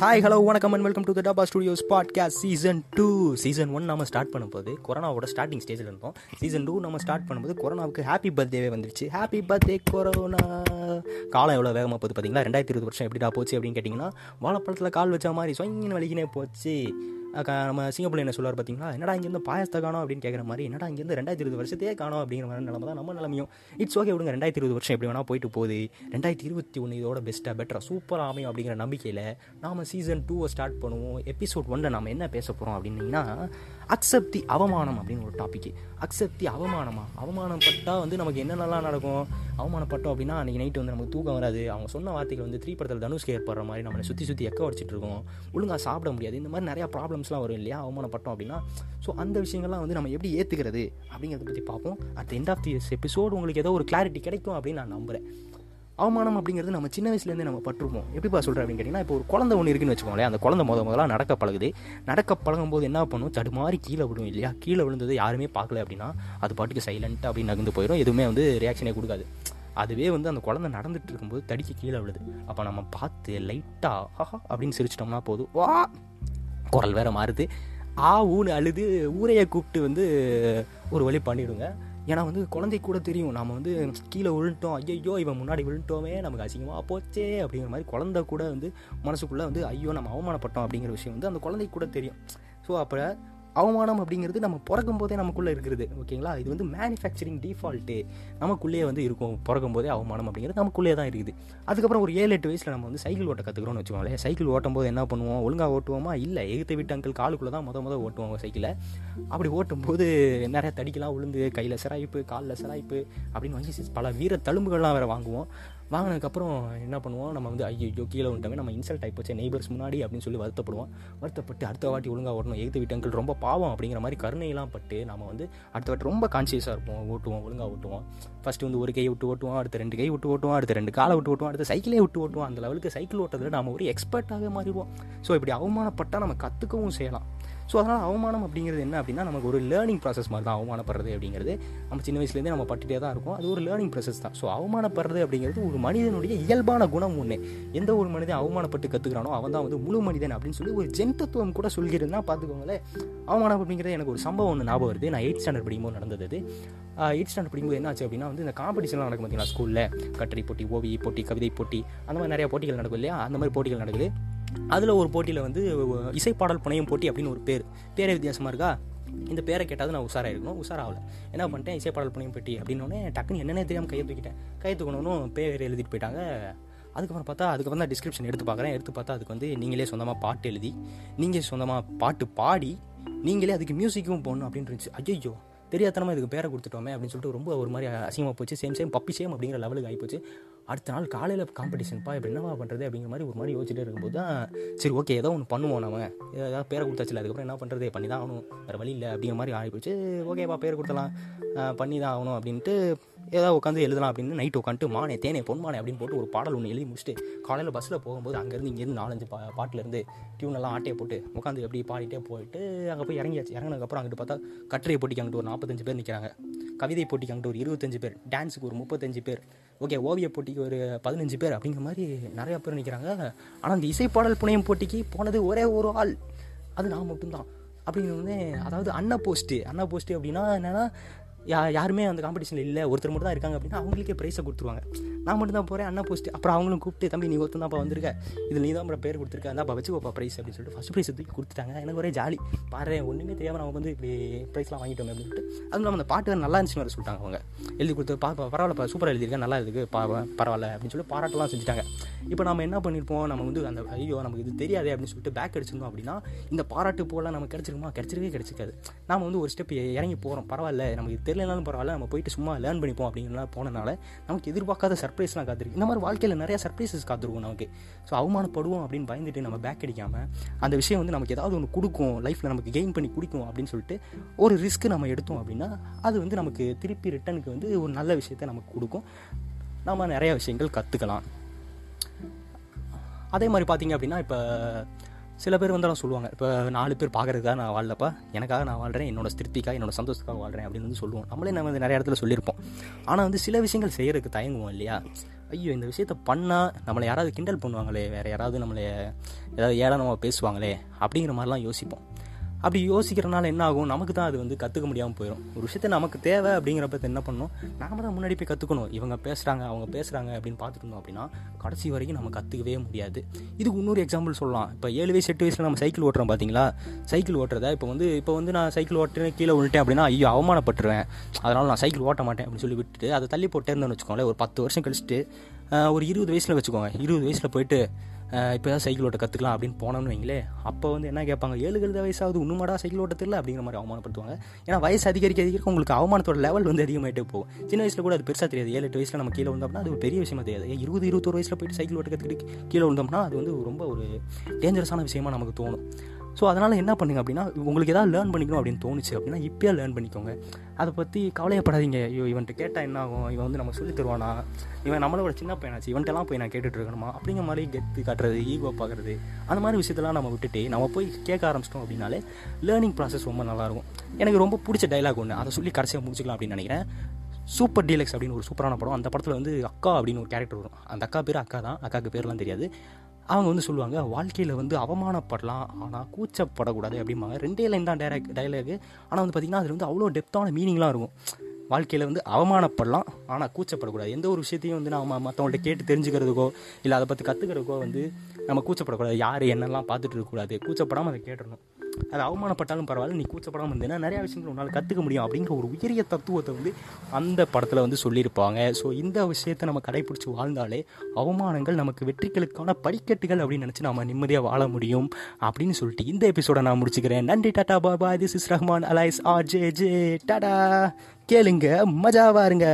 Hi hello வணக்கம் and welcome to the Dabba studios podcast season two season one நம்ம start பண்ணும்போது கொரோனாவோட starting ஸ்டேஜில் இருந்தோம். சீசன் டூ நம்ம ஸ்டார்ட் பண்ணும்போது கொரோனாவுக்கு ஹாப்பி பர்த்டேவே வந்துருச்சு. ஹாப்பி பர்த்டே கொரோனா காலம் எவ்வளோ வேகமாக போகுது பார்த்தீங்களா ரெண்டாயிரத்தி இருபது வருஷம் எப்படிடா போச்சு அப்படின்னு கேட்டிங்கன்னா வாழைப்பழத்தில் கால் வச்ச மாதிரி சொங்கின்னு வலிக்கினே போச்சு. நம்ம சிங்கப்பூரில் என்ன சொல்லுவார் பார்த்தீங்களா என்னடா இங்கேருந்து பாயசத்தை காணோம்? அப்படின்னு கேட்குற மாதிரி என்னடா இங்கேருந்து ரெண்டாயிரத்தி இருபது வருஷத்தையே காணோம்? அப்படிங்கிற மாதிரி நிலமை தான் நம்ம நிலமையும். இட்ஸ் ஓகே விடுங்க. ரெண்டாயிரத்தி இருபது வருஷம் எப்படி வேணால் போயிட்டு போகுது. ரெண்டாயிரத்தி இருபத்தி ஒன்று இதோட பெஸ்ட்டாக பெட்டராக சூப்பராக அமையும் அப்படிங்கிற நம்பிக்கையில் நாம் சீசன் டூவை ஸ்டார்ட் பண்ணுவோம். எபிசோட் ஒன்றில் நம்ம என்ன பேச போகிறோம் அப்படின்னீங்கன்னா அக்செப்தி அவமானம் அப்படின்னு ஒரு டாபிக் அக்செப்தி அவமானமா? அவமானப்பட்டால் வந்து நமக்கு என்னென்னலாம் நடக்கும்? அவமானப்பட்டோம் அப்படின்னா அன்றைக்கி நைட்டு வந்து நமக்கு தூக்கம் வராது. அவங்க சொன்ன வார்த்தைகள் வந்து த்ரீ படத்தில் தனுஷ்க்கு ஏற்படுற மாதிரி நம்மளை சுற்றி சுற்றி எக்க வச்சுட்டு இருக்கோம். ஒழுங்காக சாப்பிட முடியாது. இந்த மாதிரி நிறையா ப்ராப்ளம்ஸ்லாம் வரும் இல்லையா? அவமானப்பட்டோம் அப்படின்னா ஸோ அந்த விஷயங்கள்லாம் வந்து நம்ம எப்படி ஏற்றுக்கிறது அப்படிங்கிறத பற்றி பார்ப்போம். At end of the episode உங்களுக்கு ஏதோ ஒரு கிளாரிட்டி கிடைக்கும் அப்படின்னு நான் நம்புகிறேன் அவமானம் அப்படிங்கிறது நம்ம சின்ன வயசுலேருந்தே நம்ம பட்டிருப்போம். எப்படிப்பா சொல்கிறேன் அப்படின்னு கேட்டிங்கன்னா இப்போ ஒரு குழந்தை ஒன்று இருக்குன்னு வச்சுக்கோங்களேன் அந்த குழந்தை முத முதல்ல நடக்க பழகுது. நடக்க பழகும் போது என்ன பண்ணும்? தடுமாறி கீழே விடும் இல்லையா? கீழே விழுந்தது யாருமே பார்க்கல அப்படின்னா அது பாட்டுக்கு சைலண்ட்டாக அப்படின்னு நகர்ந்து போயிடும். எதுவுமே வந்து ரியாக்ஷனே கொடுக்காது. அதுவே வந்து அந்த குழந்தை நடந்துட்டு இருக்கும்போது தடிக்க கீழே விழுது. அப்போ நம்ம பார்த்து லைட்டாக ஹஹா அப்படின்னு சிரிச்சிட்டோம்னா போதும். வா! குரல் வேற மாறுது. ஆ ஊன்னு அழுது ஊரையை கூப்பிட்டு வந்து ஒரு வழி பண்ணிவிடுங்க ஏன்னா வந்து குழந்தை கூட தெரியும். நம்ம வந்து கீழே விழுந்துட்டோம். ஐயோ இவன் முன்னாடி விழுந்துட்டோமே நமக்கு அசிங்கமாக போச்சே அப்படிங்கிற மாதிரி குழந்தை கூட வந்து மனசுக்குள்ளே வந்து ஐயோ நம்ம அவமானப்பட்டோம் அப்படிங்கிற விஷயம் வந்து அந்த குழந்தை கூட தெரியும். ஸோ அப்போ அவமானம் அப்படிங்கிறது நம்ம பிறக்கும் போதே நமக்குள்ளே இருக்கிறது ஓகேங்களா? இது வந்து மேனுஃபேக்சரிங் டிஃபால்ட்டு நமக்குள்ளேயே வந்து இருக்கும். பிறக்கும் போதே அவமானம் அப்படிங்கிறது நமக்குள்ளே தான் இருக்குது. அதுக்கப்புறம் ஒரு ஏழு எட்டு வயசில் நம்ம வந்து சைக்கிள் ஓட்ட கற்றுக்கிறோம்னு வச்சுக்கோங்களேன். சைக்கிள் ஓட்டும் போது என்ன பண்ணுவோம்? ஒழுங்காக ஓட்டுவோமா? இல்லை எகுத்த விட்டு அங்கிள் காலுக்குள்ளே தான் மொதல் மொதல் ஓட்டுவாங்க சைக்கிளை அப்படி ஓட்டும்போது நிறைய தடிக்கலாம் விழுந்து கையில் சிராய்ப்பு காலில் சிராய்ப்பு அப்படின்னு வாங்கி பல வீர தழும்புகள்லாம் வேறு வாங்குவோம். வாங்கினதுக்கப்புறம் என்ன பண்ணுவோம்? நம்ம வந்து ஐயோ கீழே விட்டாங்க நம்ம இன்சல்ட் ஆகி போச்சு. நெய்பர்ஸ் முன்னாடி அப்படின்னு சொல்லி வருத்தப்படுவோம். வருத்தப்பட்டு அடுத்த வாட்டி ஒழுங்காக ஓட்டணும் எகுத்த வீட்டங்கள் ரொம்ப பாவம் அப்படிங்கிற மாதிரி கருணையெல்லாம் பட்டு நம்ம வந்து அடுத்த வாட்டி ரொம்ப கான்சியஸாக இருப்போம். ஓட்டுவோம் ஒழுங்காக ஓட்டுவோம். ஃபஸ்ட்டு வந்து ஒரு கை விட்டு ஓட்டுவோம் அடுத்த ரெண்டு கை விட்டு ஓட்டுவோம் அடுத்த ரெண்டு காலை விட்டு ஓட்டுவோம் அடுத்த சைக்கிளே விட்டு ஓட்டுவோம். அந்த லெவலுக்கு சைக்கிள் ஓட்டுறதுல நம்ம ஒரு எக்ஸ்பர்ட்டாக மாறிடுவோம். ஸோ இப்படி அவமானப்பட்டால் நம்ம கற்றுக்கவும் செய்யலாம். ஸோ அதனால் அவமானம் அப்படிங்கிறது என்ன அப்படின்னா நமக்கு ஒரு லேர்னிங் ப்ராசஸ் மாதிரி தான் அவமானப்படுறது அப்படிங்கிறது. நம்ம சின்ன வயசுலேருந்தே நம்ம பட்டுகிட்டே தான் இருக்கும். அது ஒரு லேர்னிங் ப்ராசஸ் தான். ஸோ அவமானப்படுறது அப்படிங்கிறது ஒரு மனிதனுடைய இயல்பான குணம் ஒன்று எந்த ஒரு மனிதன் அவமானப்பட்டு கற்றுக்கிறானோ அவன் தான் வந்து முழு மனிதன் அப்படின்னு சொல்லி ஒரு ஜென்தத்துவம் கூட சொல்கிறதுனா பார்த்துக்கோங்களேன். அவமானம் அப்படிங்கிறது எனக்கு ஒரு சம்பவம் ஒன்று ஞாபகம் வருது. நான் எயிட் ஸ்டாண்டர்ட் படிக்கும்போது நடந்தது எயிட் ஸ்டாண்டர்ட் படிக்கும்போது என்ன ஆச்சு அப்படின்னா வந்து இந்த காம்படிஷன்லாம் நடக்கும் பார்த்தீங்களா? ஸ்கூலில் கட்டுரை போட்டி ஓவிய போட்டி கவிதை போட்டி அந்த மாதிரி நிறைய போட்டிகள் நடக்கும் இல்லையா? அந்த மாதிரி போட்டிகள் நடக்குது. அதில் ஒரு போட்டியில் வந்து இசைப்பாடல் புனையும் போட்டி அப்படின்னு ஒரு பேர். பேரே வித்தியாசமாக இருக்கா? இந்த பேரை கேட்டாவது நான் உஷாராக இருக்கணும் உஷாராகல. என்ன பண்ணிட்டேன்? இசைப்பாடல் புனையும் போட்டி அப்படின்னோடனே டக்குன்னு என்னென்ன தெரியாமல் கையை தூக்கிட்டேன். கையை தூக்கணும்னு பேர் எழுதிட்டு போயிட்டாங்க. அதுக்கப்புறம் பார்த்தா அதுக்கப்புறம் தான் டிஸ்கிரிப்ஷன் எடுத்து பார்க்குறேன். எடுத்து பார்த்தா அதுக்கு வந்து நீங்களே சொந்தமாக பாட்டு எழுதி நீங்கள் சொந்தமாக பாட்டு பாடி நீங்களே அதுக்கு மியூசிக்கும் போடணும் அப்படின்னு இருந்துச்சு. ஐயோ தெரியாதனமாக இதுக்கு பேரை கொடுத்துட்டோமே அப்படின்னு சொல்லிட்டு ரொம்ப ஒரு மாதிரி அசிங்கமாக போச்சு. சேம் சேம் பப்பி சேம் அப்படிங்கிற லெவலுக்கு ஆகிப்போச்சு அடுத்த நாள் காலையில் காம்படிஷன்ப்பா இப்போ என்னவா பண்ணுறது அப்படிங்கிற மாதிரி ஒரு மாதிரி யோசிச்சுட்டே இருக்கும்போது தான் சரி ஓகே ஏதோ ஒன்று பண்ணுவோம் நம்ம ஏதாவது பேரை கொடுத்தாச்சுல அதுக்கப்புறம் என்ன பண்ணுறது பண்ணி தான் ஆகணும். வேறு வழி இல்லை அப்படிங்கிற மாதிரி ஆகிப்போச்சு ஓகேப்பா பேர் கொடுத்தலாம் பண்ணி தான் ஆகணும் அப்படின்ட்டு ஏதாவது உட்காந்து எழுதலாம் அப்படின்னு நைட் உட்காந்துட்டு மானே தேனே பொன்மானே அப்படின்னு போட்டு ஒரு பாடல் ஒன்று எழுதி முடிச்சுட்டு காலையில் பஸ்ஸில் போகும்போது அங்கேருந்து இங்கேருந்து நாலஞ்சு பா பாட்டிலேருந்து டியூனெல்லாம் ஆட்டையை போட்டு உட்காந்து எப்படி பாடிட்டே போயிட்டு அங்கே போய் இறங்கியாச்சு. இறங்கினதுக்கப்புறம் அங்கிட்டு பார்த்தா கட்டுரை போட்டிக்கு அங்கிட்டு ஒரு நாற்பத்தஞ்சு பேர் நிற்கிறாங்க கவிதை போட்டிக்கு அங்கிட்ட ஒரு இருபத்தஞ்சு பேர் டான்ஸுக்கு ஒரு முப்பத்தஞ்சு பேர். ஓகே ஓவிய போட்டிக்கு ஒரு பதினஞ்சு பேர் அப்படிங்கிற மாதிரி நிறையா பேர் நிற்கிறாங்க ஆனால் அந்த இசைப்பாடல் புனையும் போட்டிக்கு போனது ஒரே ஒரு ஆள். அது நான் மட்டும்தான். அப்படிங்கிறது அதாவது அண்ணா போஸ்ட்டு அண்ணா போஸ்ட்டு அப்படின்னா என்னென்னா யா யாருமே அந்த காம்படிஷனில் இல்லை. ஒருத்தர் மட்டும் தான் இருக்காங்க அப்படின்னா அவங்களுக்கே ப்ரைஸை கொடுத்துருவாங்க. நான் மட்டும் தான் போகிறேன் அண்ணா போஸ்ட்டு. அப்புறம் அவங்களும் கூப்பிட்டு தம்பி நீ ஒருத்தன் தான்ப்பா வந்திருக்க. இதில் நீ தான் பேர் கொடுத்துருக்க. அந்தாப்பா வச்சுக்கோப்பா ப்ரைஸ் அப்படின்னு சொல்லிட்டு ஃபஸ்ட் ப்ரைஸ் தூக்கி கொடுத்துட்டாங்க. எனக்கு ஒரே ஜாலி. பாரு ஒன்றுமே தெரியாமல் நம்ம வந்து இப்படி ப்ரைஸ்லாம் வாங்கிட்டோம் அப்படின்னு சொல்லிட்டு அதுவும் இல்லாமல் அந்த பாட்டு நல்லா இருந்துச்சுன்னு வர சொல்லிட்டாங்க அவங்க. எழுதி கொடுத்து பா பரவாயில்லப்பா சூப்பராக எழுதியிருக்கேன் நல்லா இருக்கு பா பரவாயில்ல அப்படின்னு சொல்லி பாராட்டெல்லாம் செஞ்சுட்டாங்க. இப்போ நம்ம என்ன பண்ணியிருப்போம் நம்ம வந்து அந்த ஐயோ நமக்கு இது தெரியாதே அப்படின்னு சொல்லிட்டு பேக் அடிச்சிருந்தோம் அப்படின்னா இந்த பாராட்டு போல நமக்கு கிடச்சிருக்குமா? கிடச்சிருக்கவே கிடச்சிக்காது நாம் வந்து ஒரு ஸ்டெப் இறங்கி போகிறோம் பரவாயில்ல நமக்கு தெரியலனாலும் பரவாயில்ல நம்ம போயிட்டு சும்மா லேர்ன் பண்ணிப்போம் அப்படிங்கிறலாம் போனனால நமக்கு எதிர்பார்க்காத சர்ப்ரைஸ்லாம் காத்திருக்கு. இந்த மாதிரி வாழ்க்கையில் நிறையா சர்ப்ரைசஸ் காத்திருக்கும் நமக்கு. ஸோ அவமானப்படுவோம் அப்படின்னு பயந்துட்டு நம்ம பேக் அடிக்காமல் அந்த விஷயம் வந்து நமக்கு ஏதாவது ஒன்று கொடுக்கும் லைஃப்பில் நமக்கு கெயின் பண்ணி கொடுக்கும் அப்படின்னு சொல்லிட்டு ஒரு ரிஸ்க் நம்ம எடுத்தோம் அப்படின்னா அது வந்து நமக்கு திருப்பி ரிட்டனுக்கு வந்து ஒரு நல்ல விஷயத்தை நமக்கு கொடுக்கும். நம்ம நிறைய விஷயங்கள் கற்றுக்கலாம் அதே மாதிரி பார்த்தீங்க அப்படின்னா இப்போ சில பேர் வந்தாலும் சொல்லுவாங்க இப்போ நாலு பேர் பார்க்கறதுக்காக நான் வாழலப்பா எனக்காக நான் வாழ்கிறேன் என்னோட திருப்திக்காக என்னோட சந்தோஷத்துக்காக வாழ்கிறேன் அப்படின்னு வந்து சொல்லுவோம். நம்மளே நம்ம வந்து நிறைய இடத்துல சொல்லியிருப்போம். ஆனால் வந்து சில விஷயங்கள் செய்கிறதுக்கு தயங்குவோம் இல்லையா? ஐயோ இந்த விஷயத்த பண்ணால் நம்மளை யாராவது கிண்டல் பண்ணுவாங்களே வேறு யாராவது நம்மளை ஏதாவது ஏளனமாக பேசுவாங்களே அப்படிங்கிற மாதிரிலாம் யோசிப்போம். அப்படி யோசிக்கிறனால என்ன ஆகும் நமக்கு தான் அது வந்து கற்றுக்க முடியாமல் போயிடும் ஒரு விஷயத்த நமக்கு தேவை அப்படிங்கிறப்ப என்ன பண்ணணும்? நாம தான் முன்னாடி போய் கற்றுக்கணும் இவங்க பேசுகிறாங்க அவங்க பேசுகிறாங்க அப்படின்னு பார்த்துட்டு இருந்தோம் அப்படின்னா கடைசி வரைக்கும் நம்ம கற்றுக்கவே முடியாது. இதுக்கு இன்னொரு எக்ஸாம்பிள் சொல்லலாம். இப்போ ஏழு வயசு எட்டு வயசில் நம்ம சைக்கிள் ஓட்டுறோம் பார்த்தீங்களா சைக்கிள் ஓட்டுறத இப்போ வந்து இப்போ வந்து நான் சைக்கிள் ஓட்டுறேன் கீழே விழுட்டேன் அப்படின்னா ஐயோ அவமானப்பட்டுருவேன். அதனால் நான் சைக்கிள் ஓட்ட மாட்டேன் அப்படின்னு சொல்லி விட்டுட்டு அதை தள்ளி போட்டேன்னு வச்சுக்கோங்களேன் ஒரு பத்து வருஷம் கழிச்சுட்டு ஒரு இருபது வயசில் வச்சுக்கோங்க. இருபது வயசில் போயிட்டு இப்போ தான் சைக்கிள் ஓட்ட கற்றுக்கலாம் அப்படின்னு போனோம்னு வைங்களே அப்போ வந்து என்ன கேட்பாங்க ஏழு எழுத வயசாவது இன்னுமாடா சைக்கிள் ஓட்ட தெரியல அப்படிங்கிற மாதிரி அவமானப்படுத்துவாங்க. ஏன்னா வயசு அதிகரிக்க அதிகரிக்க உங்களுக்கு அவமானத்தோட லெவல் வந்து அதிகமாகிட்டே போகும். சின்ன வயசில் கூட அது பெருசாக தெரியாது. ஏழு எட்டு வயசில் நம்ம கீழே விழுந்தோம்னா அது ஒரு பெரிய விஷயமா தெரியாது. இருபது இருபத்தொரு வயசில் போயிட்டு சைக்கிள் ஓட்ட கற்றுக்கிட்டு கீழே விழுந்தோம்னா அது வந்து ரொம்ப ஒரு டேஞ்சரஸான விஷயமா நமக்கு தோணும். ஸோ அதனால் என்ன பண்ணுங்க அப்படின்னா உங்களுக்கு ஏதாவது லேர்ன் பண்ணிக்கணும் அப்படின்னு தோணுச்சு அப்படின்னா இப்போயே லேர்ன் பண்ணிக்கோங்க. அதை பற்றி கவலையப்படாதீங்க. ஐயோ இவன்ட்டு கேட்டால் என்ன ஆகும்? இவன் வந்து நம்ம சொல்லி தருவானா? இவன் நம்மளோட சின்ன பையனாச்சு. இவன்ட்டெல்லாம் போய் நான் கேட்டுட்டு இருக்கணுமா? அப்படிங்கிற மாதிரி கெத்து காட்டுறது ஈகோ பார்க்குறது அந்த மாதிரி விஷயத்தெல்லாம் நம்ம விட்டுட்டு நம்ம போய் கேட்க ஆரம்பிச்சிட்டோம் அப்படின்னாலே லேர்னிங் ப்ராசஸ் ரொம்ப நல்லாயிருக்கும். எனக்கு ரொம்ப பிடிச்ச டைலாக் ஒன்று அதை சொல்லி கடைசியாக முடிச்சுக்கலாம் அப்படின்னு நினைக்கிறேன். சூப்பர் டீலக்ஸ் அப்படின்னு ஒரு சூப்பரான படம். அந்த படத்தில் வந்து அக்கா அப்படின்னு ஒரு கேரக்டர் வரும். அந்த அக்கா பேர் அக்கா தான் அக்காவுக்கு பேர்லாம் தெரியாது. அவங்க வந்து சொல்லுவாங்க வாழ்க்கையில் வந்து அவமானப்படலாம் ஆனால் கூச்சப்படக்கூடாது அப்படிம்பாங்க. ரெண்டே லைன் தான் டைரக்ட் டைலாக் ஆனால் வந்து பார்த்திங்கன்னா அதில் வந்து அவ்வளோ டெப்த்தான மீனிங்லாம் இருக்கும். வாழ்க்கையில் வந்து அவமானப்படலாம் ஆனால் கூச்சப்படக்கூடாது. எந்த ஒரு விஷயத்தையும் வந்து நம்ம மற்றவங்கள்ட்ட கேட்டு தெரிஞ்சுக்கிறதுக்கோ இல்லை அதை பற்றி கற்றுக்கிறதுக்கோ வந்து நம்ம கூச்சப்படக்கூடாது. யார் என்னெல்லாம் பார்த்துட்டு இருக்கக்கூடாது கூச்சப்படாமல் அதை கேட்டுடணும். அது அவமானப்பட்டாலும் பரவாயில்ல நீ கூச்சப்படாமல் இருந்தேன்னா நிறையா விஷயங்கள் உன்னால் கற்றுக்க முடியும் அப்படிங்கிற ஒரு உயரிய தத்துவத்தை வந்து அந்த படத்தில் வந்து சொல்லியிருப்பாங்க. ஸோ இந்த விஷயத்தை நம்ம கடைப்பிடிச்சி வாழ்ந்தாலே அவமானங்கள் நமக்கு வெற்றிகளுக்கான படிக்கட்டுகள் அப்படின்னு நினச்சி நம்ம நிம்மதியாக வாழ முடியும் அப்படின்னு சொல்லிட்டு இந்த எபிசோட நான் முடிச்சுக்கிறேன். நன்றி Tata Baba this is Rahman alias R J J Tata. கேளுங்க மஜாவாருங்க